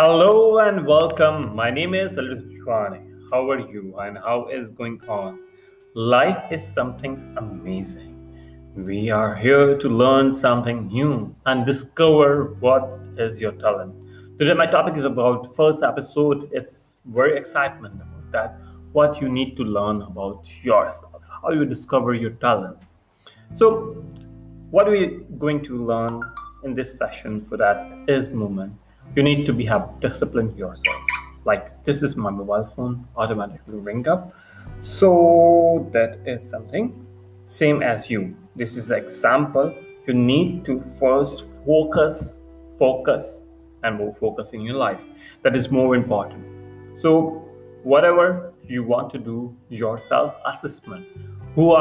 Hello and welcome money میزوانزنگ we are to learning what is یورنٹ is about investment what you need to learn about you how you discover your talent so what are going to learn in this session for that is moment You need to have discipline yourself. Like, this is my mobile phone, automatically ring up. So that is something same as you. This is the example. You need to first focus and more focus in your life. That is more important. So whatever you want to do, your self-assessment, who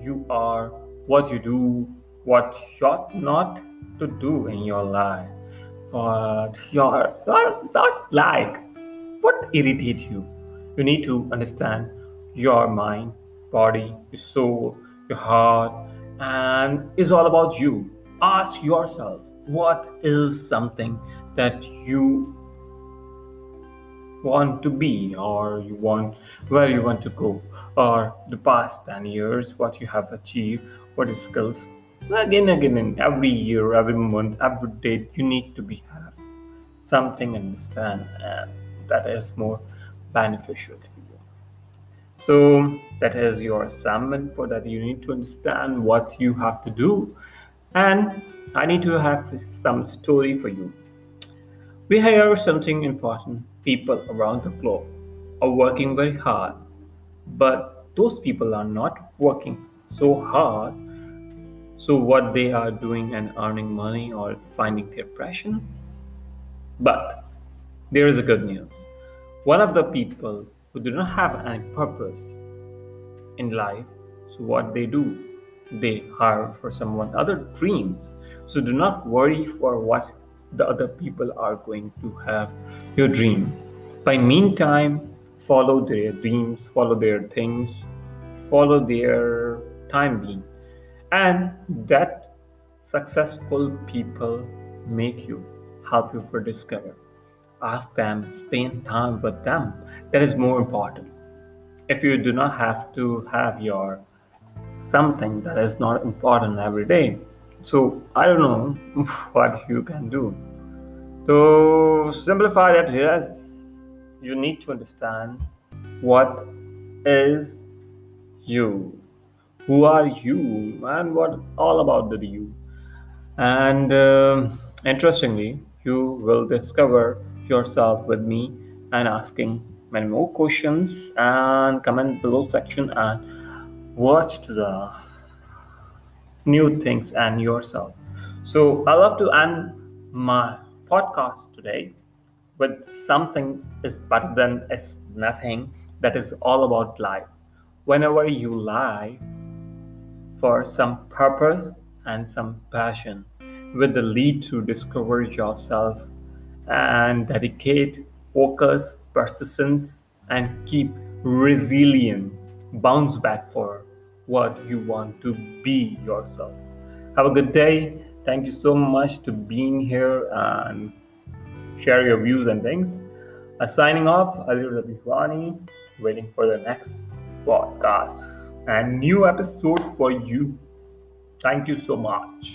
you are, what you do, what you're not to do in your life. But uh, you're not like what irritate you. You need to understand your mind, body, your soul, your heart, and it's all about you. Ask yourself, what is something that you want to be, or you want where you want to go, or the past 10 years what you have achieved, what is skills Again, and every year, every month, every date, you need to be have something understand and that is more beneficial for you. So that is your assignment for that. You need to understand what you have to do, and I need to have some story for you. We hear something important. People around the globe are working very hard, but those people are not working so hard so what they are doing and earning money or finding their passion. But there is a good news. One of the people who do not have any purpose in life, so what they do, they hire for someone other dreams. So do not worry for what the other people are going to have your dream. By meantime, follow their dreams, follow their things, follow their time being and that successful people make you, help you for discover. Ask them, spend time with them. That is more important. If you do not have to have your something that is not important every day, so I don't know what you can do. To simplify that, yes, you need to understand what is you who are you and what all about the you. And um, interestingly, you will discover yourself with me and asking many more questions, and comment below section and watch to the new things and yourself. So I love to end my podcast today with something is better than is nothing, that is all about life. Whenever you lie, for some purpose and some passion, with the lead to discover yourself and dedicate focus, persistence, and keep resilient, bounce back for what you want to be yourself. Have a good day. Thank you so much to being here and share your views and things. Signing off, Alireza Bishwani, waiting for the next podcast and new episode for you. Thank you so much.